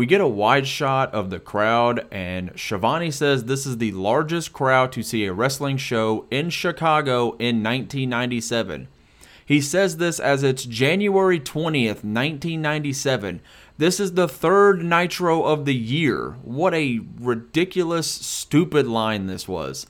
We get a wide shot of the crowd, and Schiavone says this is the largest crowd to see a wrestling show in Chicago in 1997. He says this as it's January 20th, 1997. This is the third Nitro of the year. What a ridiculous, stupid line this was.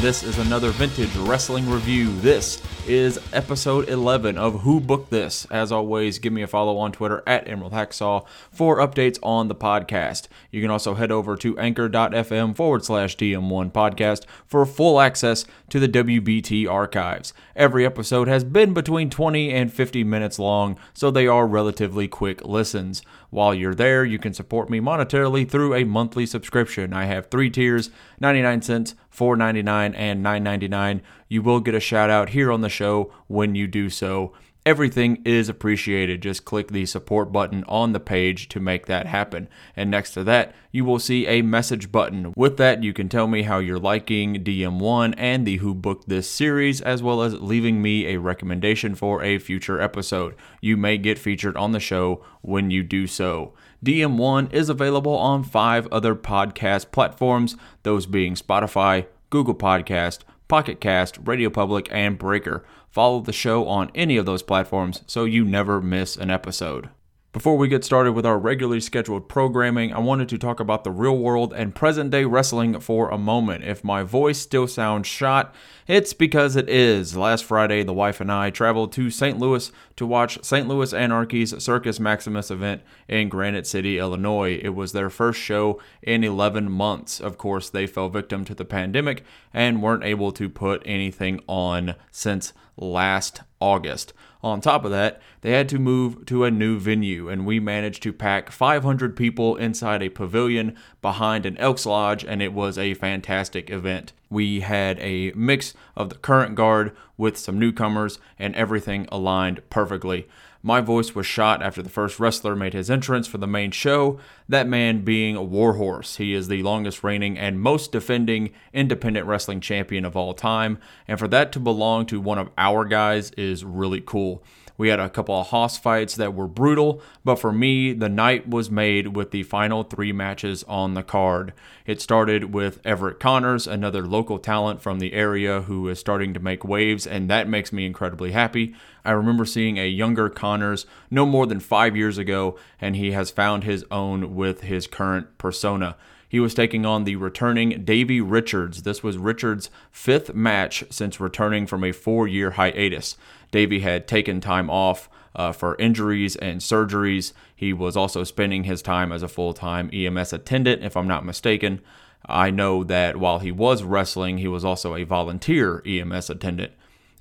This is another vintage wrestling review. This is episode 11 of Who Booked This. As always, give me a follow on Twitter at Emerald Hacksaw for updates on the podcast. You can also head over to anchor.fm forward slash DM1 podcast for full access to the WBT archives. Every episode has been between 20 and 50 minutes long, so they are relatively quick listens. While you're there, you can support me monetarily through a monthly subscription. I have three tiers 99 cents, $4.99, and $9.99. You will get a shout out here on the show when you do so. Everything is appreciated. Just click the support button on the page to make that happen. And next to that, you will see a message button. With that, you can tell me how you're liking DM1 and the Who Booked This series, as well as leaving me a recommendation for a future episode. You may get featured on the show when you do so. DM1 is available on five other podcast platforms, those being Spotify, Google Podcast, Pocket Cast, Radio Public, and Breaker. Follow the show on any of those platforms so you never miss an episode. Before we get started with our regularly scheduled programming, I wanted to talk about the real world and present day wrestling for a moment. If my voice still sounds shot, it's because it is. Last Friday, the wife and I traveled to St. Louis to watch St. Louis Anarchy's Circus Maximus event in Granite City, Illinois. It was their first show in 11 months. Of course, they fell victim to the pandemic and weren't able to put anything on since last August. On top of that, they had to move to a new venue, and we managed to pack 500 people inside a pavilion behind an Elks Lodge, and it was a fantastic event. We had a mix of the current guard with some newcomers, and everything aligned perfectly. My voice was shot after the first wrestler made his entrance for the main show, that man being Warhorse. He is the longest reigning and most defending independent wrestling champion of all time, and for that to belong to one of our guys is really cool. We had a couple of hoss fights that were brutal, but for me, the night was made with the final three matches on the card. It started with Everett Connors, another local talent from the area who is starting to make waves, and that makes me incredibly happy. I remember seeing a younger Connors no more than five years ago, and he has found his own with his current persona. He was taking on the returning Davey Richards. This was Richards' fifth match since returning from a four year hiatus. Davey had taken time off uh, for injuries and surgeries. He was also spending his time as a full time EMS attendant, if I'm not mistaken. I know that while he was wrestling, he was also a volunteer EMS attendant.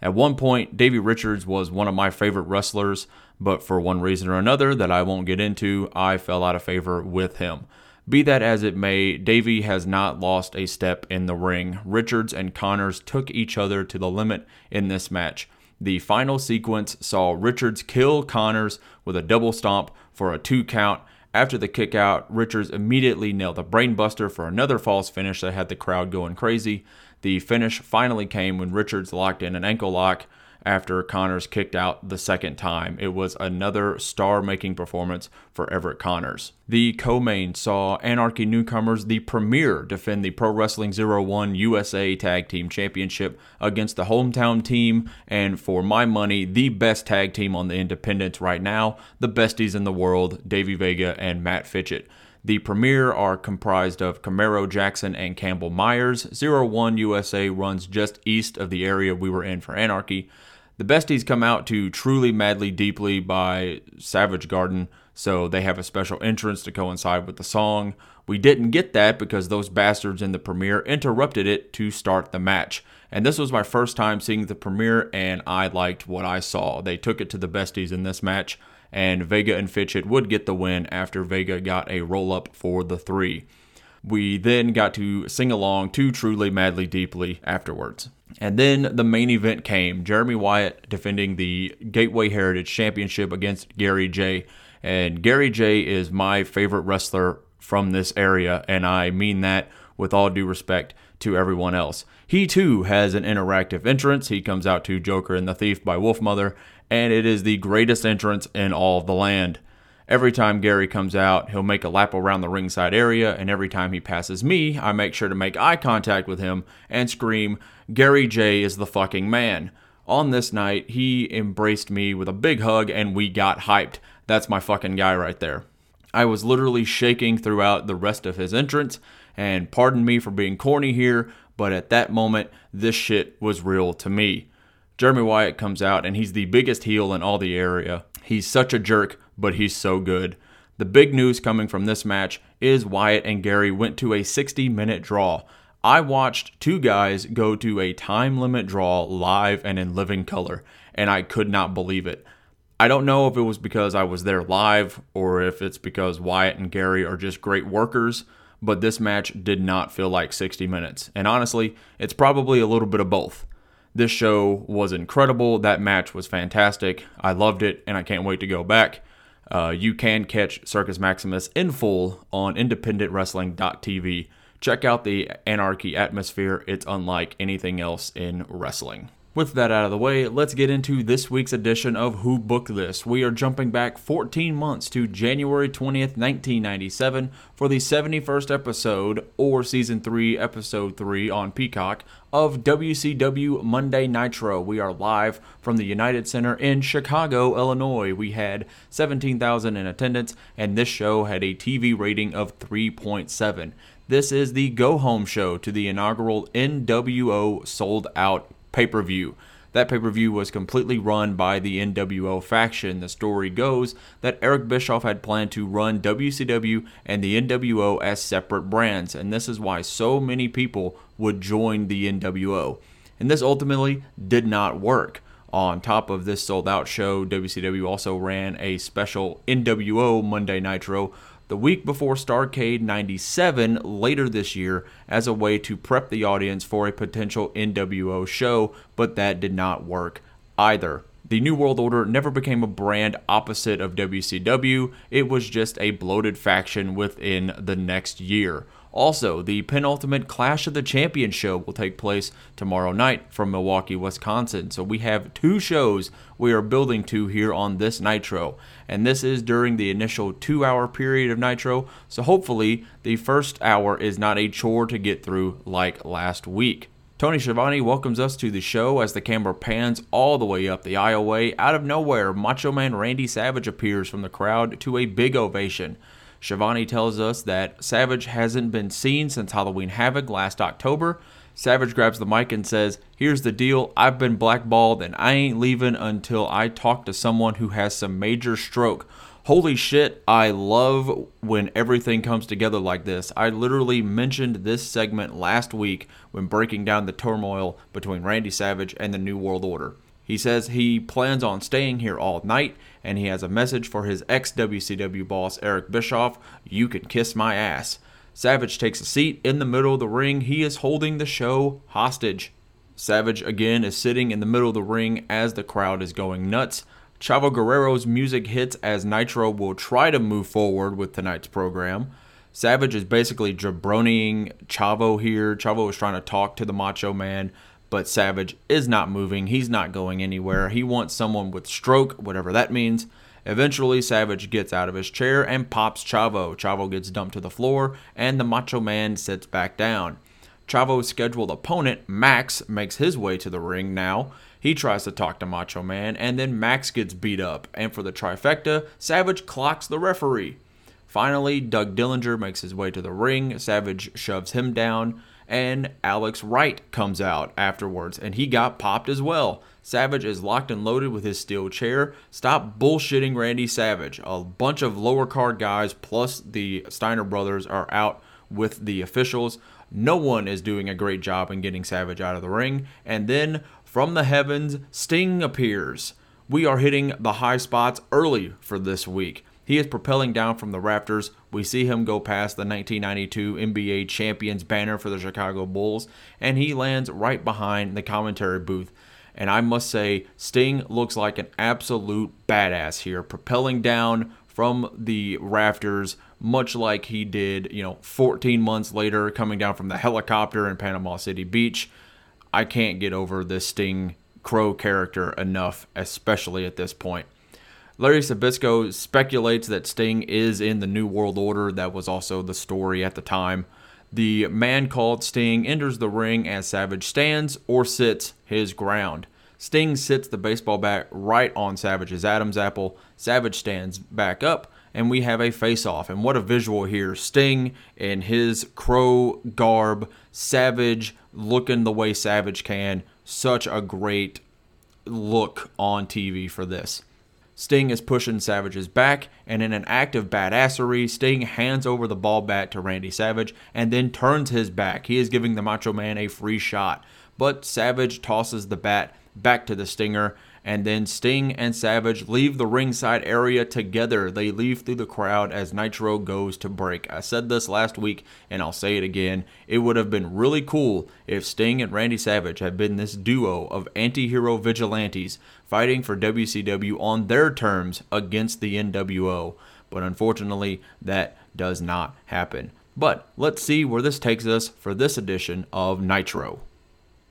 At one point, Davey Richards was one of my favorite wrestlers, but for one reason or another that I won't get into, I fell out of favor with him. Be that as it may, Davey has not lost a step in the ring. Richards and Connors took each other to the limit in this match. The final sequence saw Richards kill Connors with a double stomp for a two count. After the kick out, Richards immediately nailed a brainbuster for another false finish that had the crowd going crazy. The finish finally came when Richards locked in an ankle lock after Connors kicked out the second time. It was another star making performance for Everett Connors. The co main saw Anarchy newcomers The Premier defend the Pro Wrestling 01 USA Tag Team Championship against the hometown team, and for my money, the best tag team on the independents right now, the besties in the world, Davey Vega and Mat Fitchett. The Premier are comprised of Camaro Jackson and Campbell Myers. Zero One USA runs just east of the area we were in for Anarchy. The Besties come out to Truly Madly Deeply by Savage Garden, so they have a special entrance to coincide with the song. We didn't get that because those bastards in the premiere interrupted it to start the match. And this was my first time seeing the premiere, and I liked what I saw. They took it to the Besties in this match, and Vega and Fitchett would get the win after Vega got a roll up for the three. We then got to sing along to Truly Madly Deeply afterwards. And then the main event came Jeremy Wyatt defending the Gateway Heritage Championship against Gary Jay. And Gary Jay is my favorite wrestler from this area, and I mean that with all due respect to everyone else. He too has an interactive entrance. He comes out to Joker and the Thief by Wolfmother, and it is the greatest entrance in all of the land. Every time Gary comes out, he'll make a lap around the ringside area, and every time he passes me, I make sure to make eye contact with him and scream, Gary Jay is the fucking man. On this night, he embraced me with a big hug and we got hyped. That's my fucking guy right there. I was literally shaking throughout the rest of his entrance, and pardon me for being corny here, but at that moment, this shit was real to me. Jeremy Wyatt comes out and he's the biggest heel in all the area. He's such a jerk, but he's so good. The big news coming from this match is Wyatt and Gary went to a 60 minute draw. I watched two guys go to a time limit draw live and in living color, and I could not believe it. I don't know if it was because I was there live or if it's because Wyatt and Gary are just great workers, but this match did not feel like 60 minutes. And honestly, it's probably a little bit of both. This show was incredible. That match was fantastic. I loved it, and I can't wait to go back. Uh, you can catch Circus Maximus in full on independentwrestling.tv. Check out the anarchy atmosphere. It's unlike anything else in wrestling. With that out of the way, let's get into this week's edition of Who Booked This. We are jumping back 14 months to January 20th, 1997 for the 71st episode, or Season 3, Episode 3 on Peacock, of WCW Monday Nitro. We are live from the United Center in Chicago, Illinois. We had 17,000 in attendance, and this show had a TV rating of 3.7. This is the go home show to the inaugural NWO sold out pay per view. That pay per view was completely run by the NWO faction. The story goes that Eric Bischoff had planned to run WCW and the NWO as separate brands, and this is why so many people would join the NWO. And this ultimately did not work. On top of this sold out show, WCW also ran a special NWO Monday Nitro the week before Starcade 97 later this year as a way to prep the audience for a potential NWO show, but that did not work either. The New World Order never became a brand opposite of WCW, it was just a bloated faction within the next year. Also, the penultimate Clash of the Champions show will take place tomorrow night from Milwaukee, Wisconsin. So we have two shows we are building to here on this Nitro. And this is during the initial two hour period of Nitro. So hopefully, the first hour is not a chore to get through like last week. Tony Schiavone welcomes us to the show as the camera pans all the way up the aisleway. Out of nowhere, Macho Man Randy Savage appears from the crowd to a big ovation. Schiavone tells us that Savage hasn't been seen since Halloween Havoc last October. Savage grabs the mic and says, Here's the deal. I've been blackballed and I ain't leaving until I talk to someone who has some major stroke. Holy shit, I love when everything comes together like this. I literally mentioned this segment last week when breaking down the turmoil between Randy Savage and the New World Order. He says he plans on staying here all night and he has a message for his ex WCW boss, Eric Bischoff You can kiss my ass. Savage takes a seat in the middle of the ring. He is holding the show hostage. Savage again is sitting in the middle of the ring as the crowd is going nuts. Chavo Guerrero's music hits as Nitro will try to move forward with tonight's program. Savage is basically jabroniing Chavo here. Chavo is trying to talk to the Macho Man but Savage is not moving. He's not going anywhere. He wants someone with stroke, whatever that means. Eventually, Savage gets out of his chair and pops Chavo. Chavo gets dumped to the floor, and the Macho Man sits back down. Chavo's scheduled opponent, Max, makes his way to the ring now. He tries to talk to Macho Man, and then Max gets beat up. And for the trifecta, Savage clocks the referee. Finally, Doug Dillinger makes his way to the ring. Savage shoves him down and Alex Wright comes out afterwards, and he got popped as well. Savage is locked and loaded with his steel chair. Stop bullshitting Randy Savage. A bunch of lower card guys plus the Steiner brothers are out with the officials. No one is doing a great job in getting Savage out of the ring. And then from the heavens, Sting appears. We are hitting the high spots early for this week. He is propelling down from the rafters. We see him go past the 1992 NBA champions banner for the Chicago Bulls, and he lands right behind the commentary booth. And I must say, Sting looks like an absolute badass here, propelling down from the rafters, much like he did, you know, 14 months later, coming down from the helicopter in Panama City Beach. I can't get over this Sting Crow character enough, especially at this point. Larry Zbyszko speculates that Sting is in the New World Order. That was also the story at the time. The man called Sting enters the ring as Savage stands or sits his ground. Sting sits the baseball bat right on Savage's Adam's apple. Savage stands back up, and we have a face off. And what a visual here. Sting in his crow garb, Savage looking the way Savage can. Such a great look on TV for this. Sting is pushing Savage's back, and in an act of badassery, Sting hands over the ball bat to Randy Savage and then turns his back. He is giving the Macho Man a free shot, but Savage tosses the bat back to the Stinger, and then Sting and Savage leave the ringside area together. They leave through the crowd as Nitro goes to break. I said this last week, and I'll say it again. It would have been really cool if Sting and Randy Savage had been this duo of anti hero vigilantes fighting for WCW on their terms against the NWO. But unfortunately, that does not happen. But let's see where this takes us for this edition of Nitro.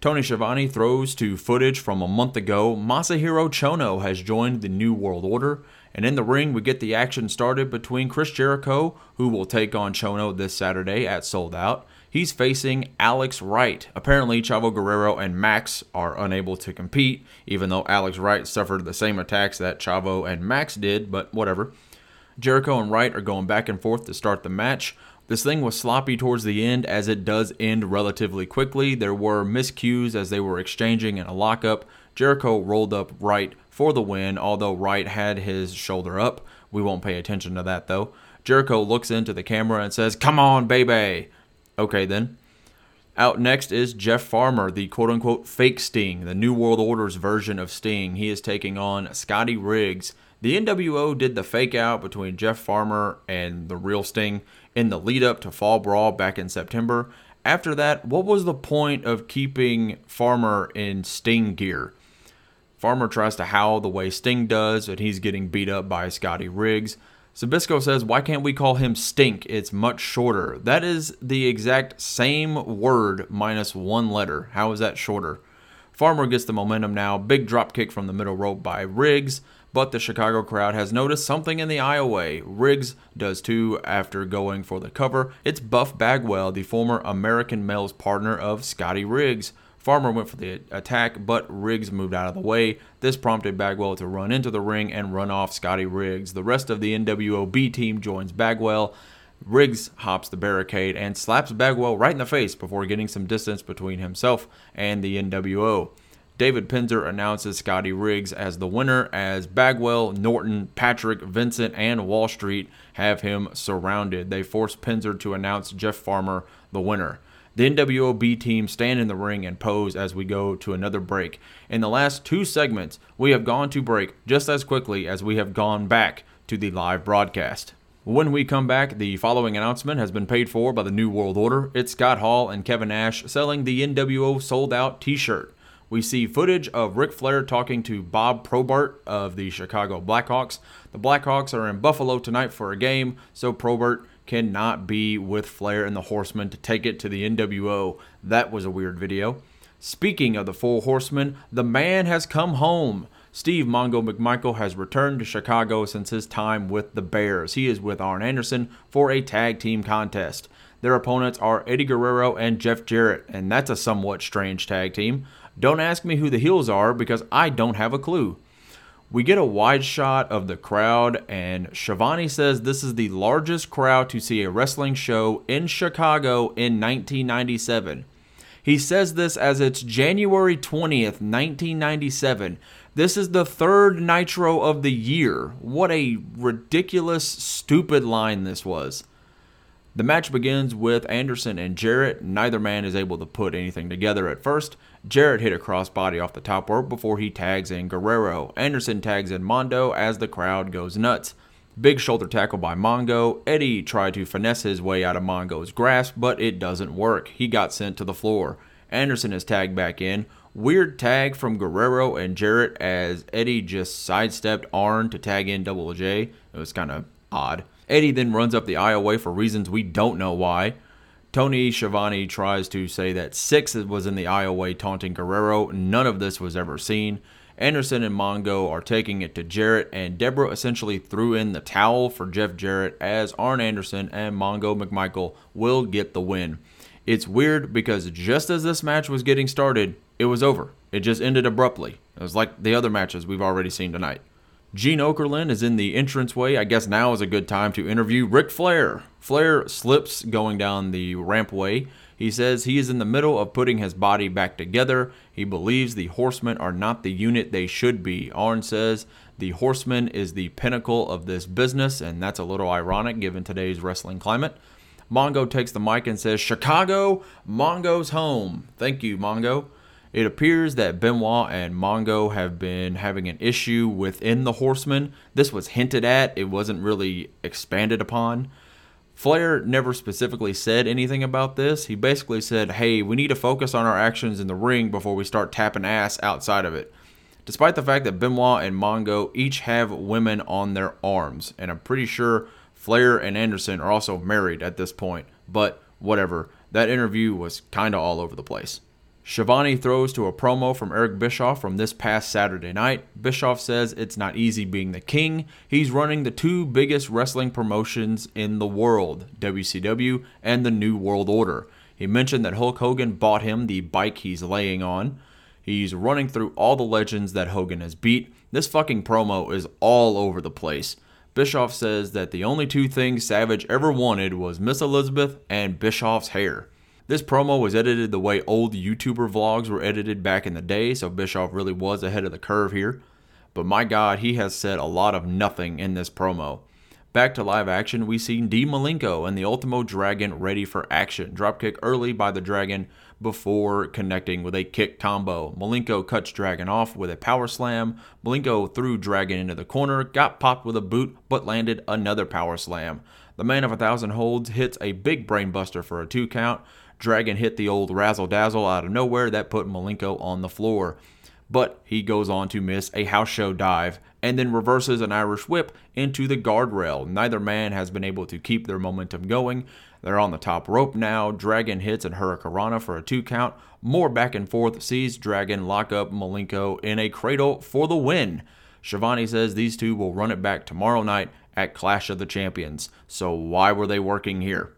Tony Schiavone throws to footage from a month ago. Masahiro Chono has joined the New World Order, and in the ring we get the action started between Chris Jericho, who will take on Chono this Saturday at Sold Out. He's facing Alex Wright. Apparently, Chavo Guerrero and Max are unable to compete, even though Alex Wright suffered the same attacks that Chavo and Max did, but whatever. Jericho and Wright are going back and forth to start the match. This thing was sloppy towards the end, as it does end relatively quickly. There were miscues as they were exchanging in a lockup. Jericho rolled up Wright for the win, although Wright had his shoulder up. We won't pay attention to that though. Jericho looks into the camera and says, Come on, baby. Okay, then. Out next is Jeff Farmer, the quote unquote fake Sting, the New World Order's version of Sting. He is taking on Scotty Riggs. The NWO did the fake out between Jeff Farmer and the real Sting in the lead up to Fall Brawl back in September. After that, what was the point of keeping Farmer in Sting gear? Farmer tries to howl the way Sting does, and he's getting beat up by Scotty Riggs. Zbyszko says, Why can't we call him Stink? It's much shorter. That is the exact same word minus one letter. How is that shorter? Farmer gets the momentum now. Big drop kick from the middle rope by Riggs but the Chicago crowd has noticed something in the Iowa. Riggs does too after going for the cover. It's Buff Bagwell, the former American Male's partner of Scotty Riggs. Farmer went for the attack, but Riggs moved out of the way. This prompted Bagwell to run into the ring and run off Scotty Riggs. The rest of the NWO B team joins Bagwell. Riggs hops the barricade and slaps Bagwell right in the face before getting some distance between himself and the NWO. David Penzer announces Scotty Riggs as the winner as Bagwell, Norton, Patrick, Vincent, and Wall Street have him surrounded. They force Penzer to announce Jeff Farmer the winner. The NWOB team stand in the ring and pose as we go to another break. In the last two segments, we have gone to break just as quickly as we have gone back to the live broadcast. When we come back, the following announcement has been paid for by the New World Order. It's Scott Hall and Kevin Nash selling the NWO sold out t shirt. We see footage of Ric Flair talking to Bob Probert of the Chicago Blackhawks. The Blackhawks are in Buffalo tonight for a game, so Probert cannot be with Flair and the Horsemen to take it to the NWO. That was a weird video. Speaking of the Four Horsemen, the man has come home. Steve Mongo McMichael has returned to Chicago since his time with the Bears. He is with Arn Anderson for a tag team contest. Their opponents are Eddie Guerrero and Jeff Jarrett, and that's a somewhat strange tag team. Don't ask me who the heels are because I don't have a clue. We get a wide shot of the crowd, and Schiavone says this is the largest crowd to see a wrestling show in Chicago in 1997. He says this as it's January 20th, 1997. This is the third Nitro of the year. What a ridiculous, stupid line this was. The match begins with Anderson and Jarrett. Neither man is able to put anything together at first. Jarrett hit a crossbody off the top rope before he tags in Guerrero. Anderson tags in Mongo as the crowd goes nuts. Big shoulder tackle by Mongo. Eddie tried to finesse his way out of Mongo's grasp, but it doesn't work. He got sent to the floor. Anderson is tagged back in. Weird tag from Guerrero and Jarrett as Eddie just sidestepped Arn to tag in Double J. It was kind of odd. Eddie then runs up the aisleway for reasons we don't know why. Tony Schiavone tries to say that Syxx was in the aisleway taunting Guerrero. None of this was ever seen. Anderson and Mongo are taking it to Jarrett, and Debra essentially threw in the towel for Jeff Jarrett as Arn Anderson and Mongo McMichael will get the win. It's weird because just as this match was getting started, it was over. It just ended abruptly. It was like the other matches we've already seen tonight. Gene Okerlund is in the entranceway. I guess now is a good time to interview Ric Flair. Flair slips going down the rampway he says he is in the middle of putting his body back together. He believes the Horsemen are not the unit they should be. Arn says the Horseman is the pinnacle of this business, and that's a little ironic given today's wrestling climate. Mongo takes the mic and says, Chicago, Mongo's home. Thank you, Mongo. It appears that Benoit and Mongo have been having an issue within the Horsemen. This was hinted at, it wasn't really expanded upon. Flair never specifically said anything about this. He basically said, hey, we need to focus on our actions in the ring before we start tapping ass outside of it. Despite the fact that Benoit and Mongo each have women on their arms, and I'm pretty sure Flair and Anderson are also married at this point, but whatever. That interview was kind of all over the place. Schiavone throws to a promo from Eric Bischoff from this past Saturday night. Bischoff says it's not easy being the king. He's running the two biggest wrestling promotions in the world, WCW and the New World Order. He mentioned that Hulk Hogan bought him the bike he's laying on. He's running through all the legends that Hogan has beat. This fucking promo is all over the place. Bischoff says that the only two things Savage ever wanted was Miss Elizabeth and Bischoff's hair. This promo was edited the way old YouTuber vlogs were edited back in the day, so Bischoff really was ahead of the curve here. But my god, he has said a lot of nothing in this promo. Back to live action, we see Dean Malenko and the Ultimo Dragon ready for action. Dropkick early by the Dragon before connecting with a kick combo. Malenko cuts Dragon off with a power slam. Malenko threw Dragon into the corner, got popped with a boot, but landed another power slam. The man of a thousand holds hits a big brainbuster for a two count. Dragon hit the old razzle dazzle out of nowhere that put Malenko on the floor. But he goes on to miss a house show dive and then reverses an Irish whip into the guardrail. Neither man has been able to keep their momentum going. They're on the top rope now. Dragon hits and Hurricanrana for a two count. More back and forth sees Dragon lock up Malenko in a cradle for the win. Schiavone says these two will run it back tomorrow night at Clash of the Champions. So why were they working here?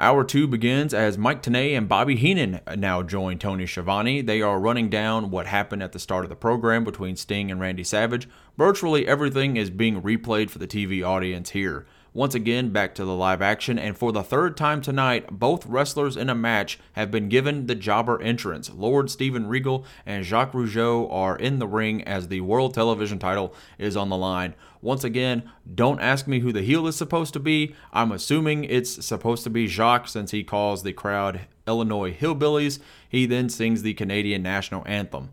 Hour two begins as Mike Tenay and Bobby Heenan now join Tony Schiavone. They are running down what happened at the start of the program between Sting and Randy Savage. Virtually everything is being replayed for the TV audience here. Once again, back to the live action, and for the third time tonight, both wrestlers in a match have been given the jobber entrance. Lord Steven Regal and Jacques Rougeau are in the ring as the World Television title is on the line. Once again, don't ask me who the heel is supposed to be. I'm assuming it's supposed to be Jacques since he calls the crowd Illinois Hillbillies. He then sings the Canadian national anthem.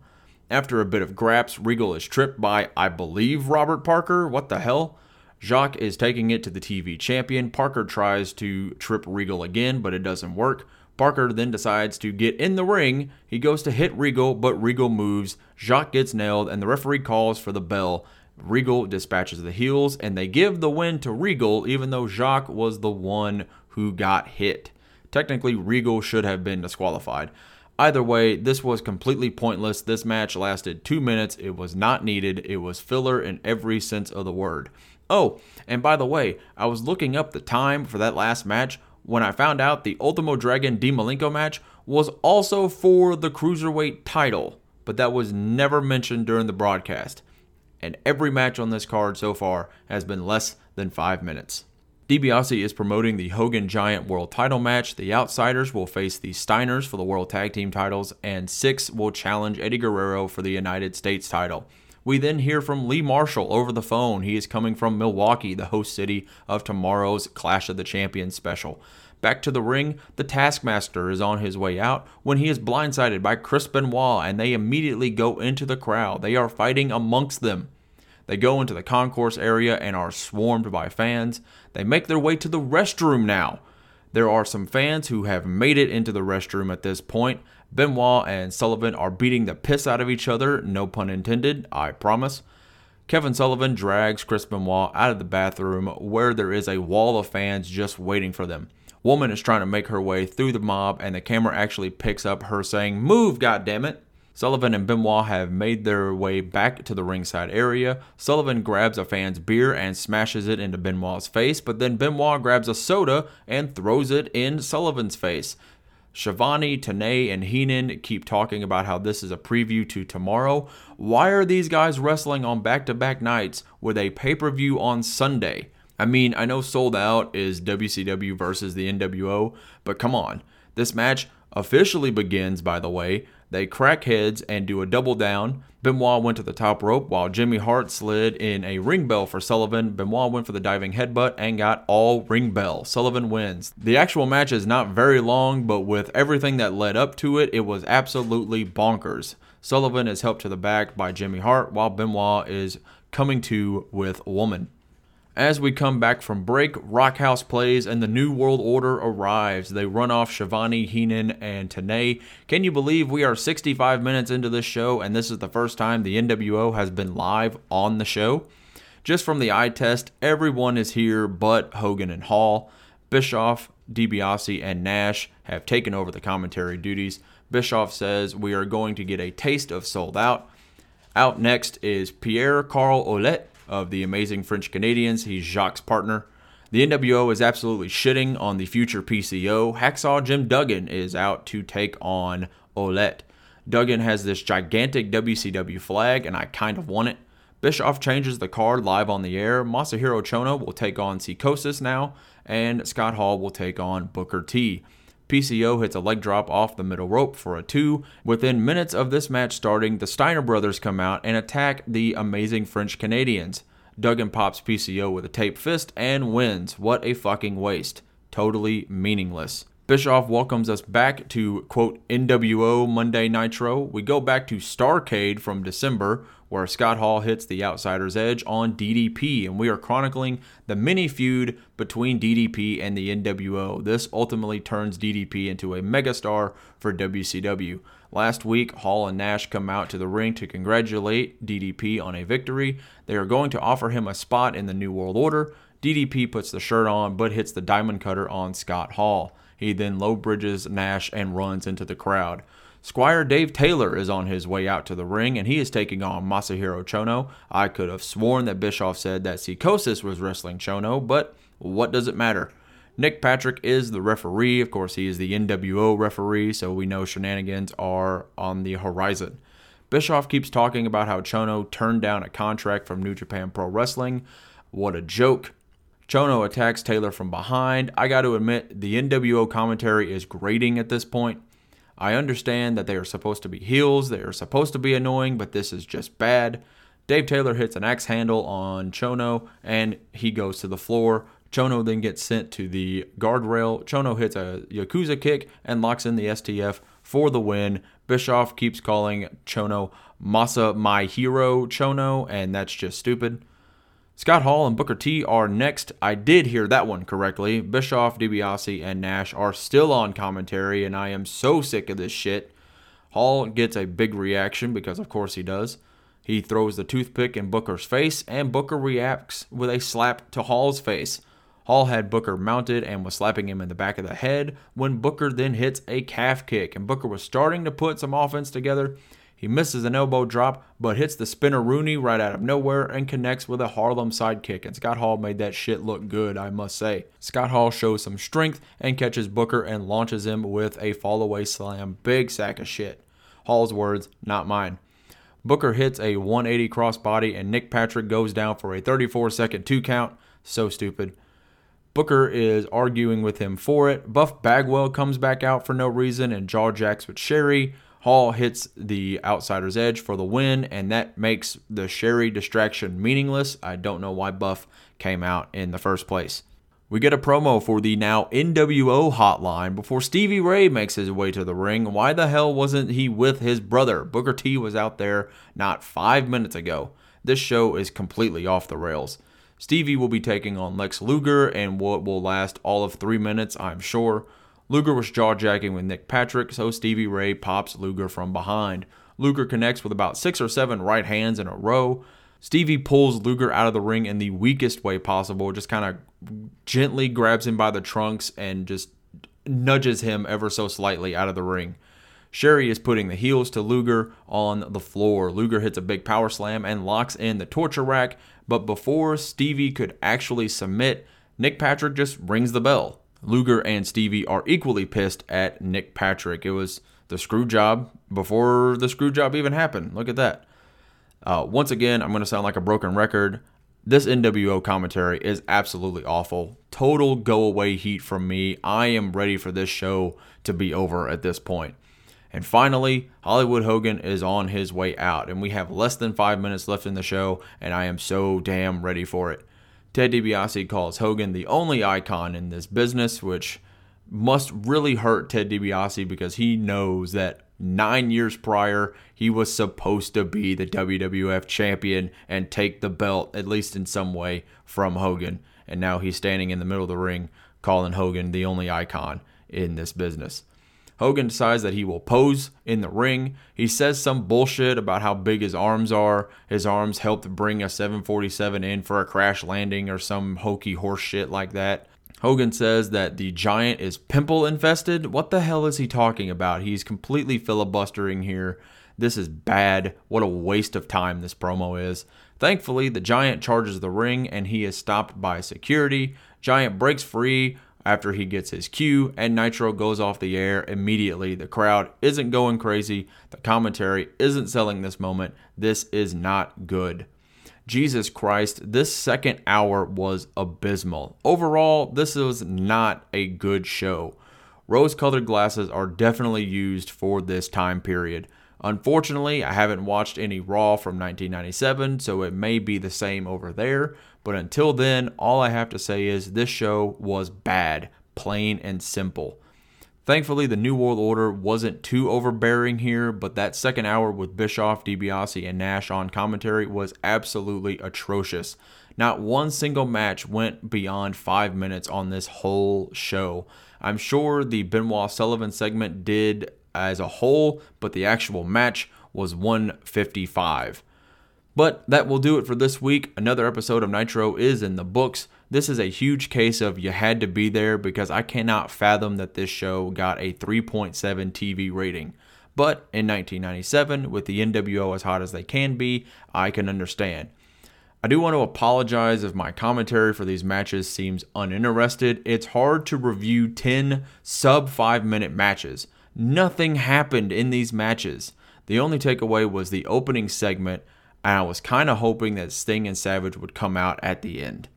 After a bit of graps, Regal is tripped by, I believe, Robert Parker. What the hell? Jacques is taking it to the TV champion. Parker tries to trip Regal again, but it doesn't work. Parker then decides to get in the ring. He goes to hit Regal, but Regal moves. Jacques gets nailed, and the referee calls for the bell. Regal dispatches the heels, and they give the win to Regal, even though Jacques was the one who got hit. Technically, Regal should have been disqualified. Either way, this was completely pointless. This match lasted two minutes. It was not needed. It was filler in every sense of the word. Oh, and by the way, I was looking up the time for that last match when I found out the Ultimo Dragon Dean Malenko match was also for the Cruiserweight title, but that was never mentioned during the broadcast. And every match on this card so far has been less than five minutes. DiBiase is promoting the Hogan Giant World title match. The Outsiders will face the Steiners for the World Tag Team titles, and Syxx will challenge Eddie Guerrero for the United States title. We then hear from Lee Marshall over the phone. He is coming from Milwaukee, the host city of tomorrow's Clash of the Champions special. Back to the ring, the Taskmaster is on his way out when he is blindsided by Chris Benoit and they immediately go into the crowd. They are fighting amongst them. They go into the concourse area and are swarmed by fans. They make their way to the restroom now. There are some fans who have made it into the restroom at this point. Benoit and Sullivan are beating the piss out of each other, no pun intended, I promise. Kevin Sullivan drags Chris Benoit out of the bathroom where there is a wall of fans just waiting for them. Woman is trying to make her way through the mob, and the camera actually picks up her saying, Move, goddammit! Sullivan and Benoit have made their way back to the ringside area. Sullivan grabs a fan's beer and smashes it into Benoit's face, but then Benoit grabs a soda and throws it in Sullivan's face. Schiavone, Tenay, and Heenan keep talking about how this is a preview to tomorrow. Why are these guys wrestling on back to back nights with a pay per view on Sunday? I mean, I know sold out is WCW versus the NWO, but come on. This match officially begins, by the way. They crack heads and do a double down. Benoit went to the top rope while Jimmy Hart slid in a ring bell for Sullivan. Benoit went for the diving headbutt and got all ring bell. Sullivan wins. The actual match is not very long, but with everything that led up to it, it was absolutely bonkers. Sullivan is helped to the back by Jimmy Hart while Benoit is coming to with a Woman. As we come back from break, Rockhouse plays and the New World Order arrives. They run off Schiavone, Heenan, and Tenay. Can you believe we are 65 minutes into this show and this is the first time the NWO has been live on the show? Just from the eye test, everyone is here but Hogan and Hall. Bischoff, DiBiase, and Nash have taken over the commentary duties. Bischoff says we are going to get a taste of sold out. Out next is Pierre Carl Ouellet of the amazing French Canadians. He's Jacques' partner. The NWO is absolutely shitting on the future PCO. Hacksaw Jim Duggan is out to take on Ouellet. Duggan has this gigantic WCW flag, and I kind of want it. Bischoff changes the card live on the air. Masahiro Chono will take on Psicosis now, and Scott Hall will take on Booker T. PCO hits a leg drop off the middle rope for a two. Within minutes of this match starting, the Steiner brothers come out and attack the amazing French Canadians. Duggan pops PCO with a tape fist and wins. What a fucking waste. Totally meaningless. Bischoff welcomes us back to quote NWO Monday Nitro. We go back to Starcade from December, where Scott Hall hits the outsider's edge on DDP, and we are chronicling the mini feud between DDP and the NWO. This ultimately turns DDP into a megastar for WCW. Last week, Hall and Nash come out to the ring to congratulate DDP on a victory. They are going to offer him a spot in the New World Order. DDP puts the shirt on but hits the diamond cutter on Scott Hall. He then low bridges Nash and runs into the crowd. Squire Dave Taylor is on his way out to the ring and he is taking on Masahiro Chono. I could have sworn that Bischoff said that Psicosis was wrestling Chono, but what does it matter? Nick Patrick is the referee. Of course, he is the NWO referee, so we know shenanigans are on the horizon. Bischoff keeps talking about how Chono turned down a contract from New Japan Pro Wrestling. What a joke. Chono attacks Taylor from behind. I got to admit, the NWO commentary is grating at this point. I understand that they are supposed to be heels, they are supposed to be annoying, but this is just bad. Dave Taylor hits an axe handle on Chono and he goes to the floor. Chono then gets sent to the guardrail. Chono hits a Yakuza kick and locks in the STF for the win. Bischoff keeps calling Chono Masa my hero Chono, and that's just stupid. Scott Hall and Booker T are next. I did hear that one correctly. Bischoff, DiBiase, and Nash are still on commentary, and I am so sick of this shit. Hall gets a big reaction because, of course, he does. He throws the toothpick in Booker's face, and Booker reacts with a slap to Hall's face. Hall had Booker mounted and was slapping him in the back of the head when Booker then hits a calf kick, and Booker was starting to put some offense together he misses an elbow drop, but hits the spinaroonie right out of nowhere and connects with a Harlem sidekick. And Scott Hall made that shit look good, I must say. Scott Hall shows some strength and catches Booker and launches him with a fallaway slam. Big sack of shit. Hall's words, not mine. Booker hits a 180 crossbody and Nick Patrick goes down for a 34 second two count. So stupid. Booker is arguing with him for it. Buff Bagwell comes back out for no reason and jaw jacks with Sherri. Hall hits the outsider's edge for the win, and that makes the Sherri distraction meaningless. I don't know why Buff came out in the first place. We get a promo for the now NWO hotline before Stevie Ray makes his way to the ring. Why the hell wasn't he with his brother? Booker T was out there not five minutes ago. this show is completely off the rails. Stevie will be taking on Lex Luger and what will last all of three minutes, I'm sure. Luger was jawjacking with Nick Patrick, so Stevie Ray pops Luger from behind. Luger connects with about six or seven right hands in a row. Stevie pulls Luger out of the ring in the weakest way possible, just kind of gently grabs him by the trunks and just nudges him ever so slightly out of the ring. Sherri is putting the heels to Luger on the floor. Luger hits a big power slam and locks in the torture rack, but before Stevie could actually submit, Nick Patrick just rings the bell. Luger and Stevie are equally pissed at Nick Patrick. It was the screw job before the screw job even happened. Look at that. Uh, once again, I'm going to sound like a broken record. This NWO commentary is absolutely awful. Total go away heat from me. I am ready for this show to be over at this point. And finally, Hollywood Hogan is on his way out, and we have less than five minutes left in the show, and I am so damn ready for it. Ted DiBiase calls Hogan the only icon in this business, which must really hurt Ted DiBiase because he knows that nine years prior, he was supposed to be the WWF champion and take the belt, at least in some way, from Hogan. And now he's standing in the middle of the ring calling Hogan the only icon in this business. Hogan decides that he will pose in the ring. He says some bullshit about how big his arms are. His arms helped bring a 747 in for a crash landing or some hokey horse shit like that. Hogan says that the giant is pimple infested. What the hell is he talking about? He's completely filibustering here. This is bad. What a waste of time this promo is. Thankfully, the giant charges the ring and he is stopped by security. Giant breaks free after he gets his cue and Nitro goes off the air immediately. The crowd isn't going crazy. The commentary isn't selling this moment. This is not good. Jesus Christ, this second hour was abysmal. Overall, this was not a good show. Rose colored glasses are definitely used for this time period. Unfortunately, I haven't watched any Raw from 1997, so it may be the same over there. But until then, all I have to say is this show was bad, plain and simple. Thankfully, the New World Order wasn't too overbearing here, but that second hour with Bischoff, DiBiase, and Nash on commentary was absolutely atrocious. Not one single match went beyond five minutes on this whole show. I'm sure the Benoit Sullivan segment did as a whole, but the actual match was 155. But that will do it for this week. Another episode of Nitro is in the books. This is a huge case of you had to be there because I cannot fathom that this show got a 3.7 TV rating. But in 1997, with the NWO as hot as they can be, I can understand. I do want to apologize if my commentary for these matches seems uninterested. It's hard to review 10 sub 5 minute matches. Nothing happened in these matches. The only takeaway was the opening segment and I was kind of hoping that Sting and Savage would come out at the end.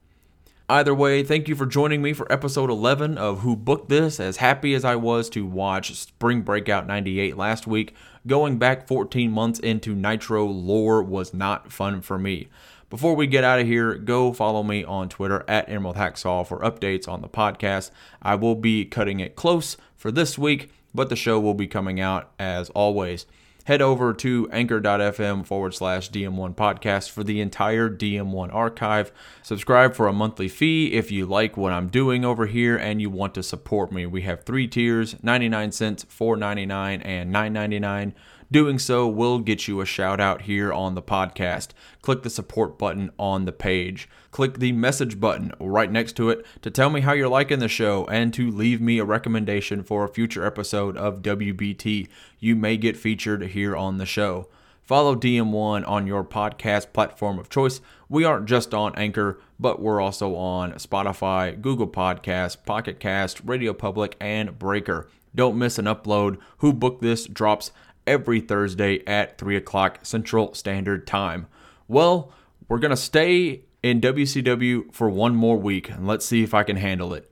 Either way, thank you for joining me for episode 11 of Who Booked This. As happy as I was to watch Spring Breakout 98 last week, going back 14 months into Nitro lore was not fun for me. Before we get out of here, go follow me on Twitter at Emerald Hacksaw for updates on the podcast. I will be cutting it close for this week, but the show will be coming out as always head over to anchor.fm forward slash DM1 podcast for the entire DM1 archive. Subscribe for a monthly fee if you like what I'm doing over here and you want to support me. We have three tiers 99 cents, 4.99, and 9.99. Doing so will get you a shout out here on the podcast. Click the support button on the page. Click the message button right next to it to tell me how you're liking the show and to leave me a recommendation for a future episode of WBT. You may get featured here on the show. Follow DM1 on your podcast platform of choice. We aren't just on Anchor, but we're also on Spotify, Google Podcasts, Pocket Cast, Radio Public, and Breaker. Don't miss an upload. Who Booked This drops every Thursday at 3 o'clock Central Standard Time. Well, we're going to stay in WCW for one more week, and let's see if I can handle it.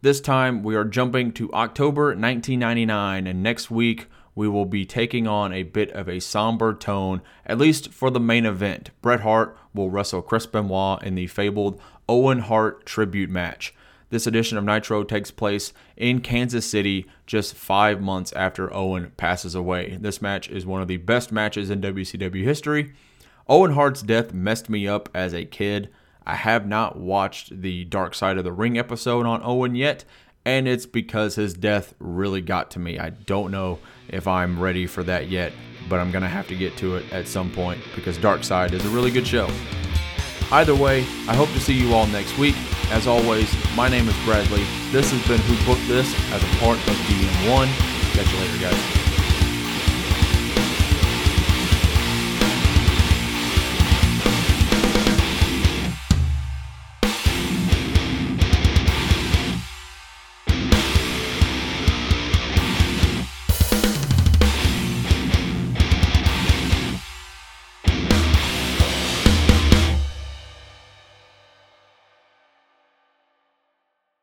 This time, we are jumping to October 1999, and next week, we will be taking on a bit of a somber tone, at least for the main event. Bret Hart will wrestle Chris Benoit in the fabled Owen Hart tribute match. This edition of Nitro takes place in Kansas City just five months after Owen passes away. This match is one of the best matches in WCW history. Owen Hart's death messed me up as a kid. I have not watched the Dark Side of the Ring episode on Owen yet, and it's because his death really got to me. I don't know if I'm ready for that yet, but I'm going to have to get to it at some point because Dark Side is a really good show. Either way, I hope to see you all next week. As always, my name is Bradley. This has been Who Booked This as a part of DM1. Catch you later, guys.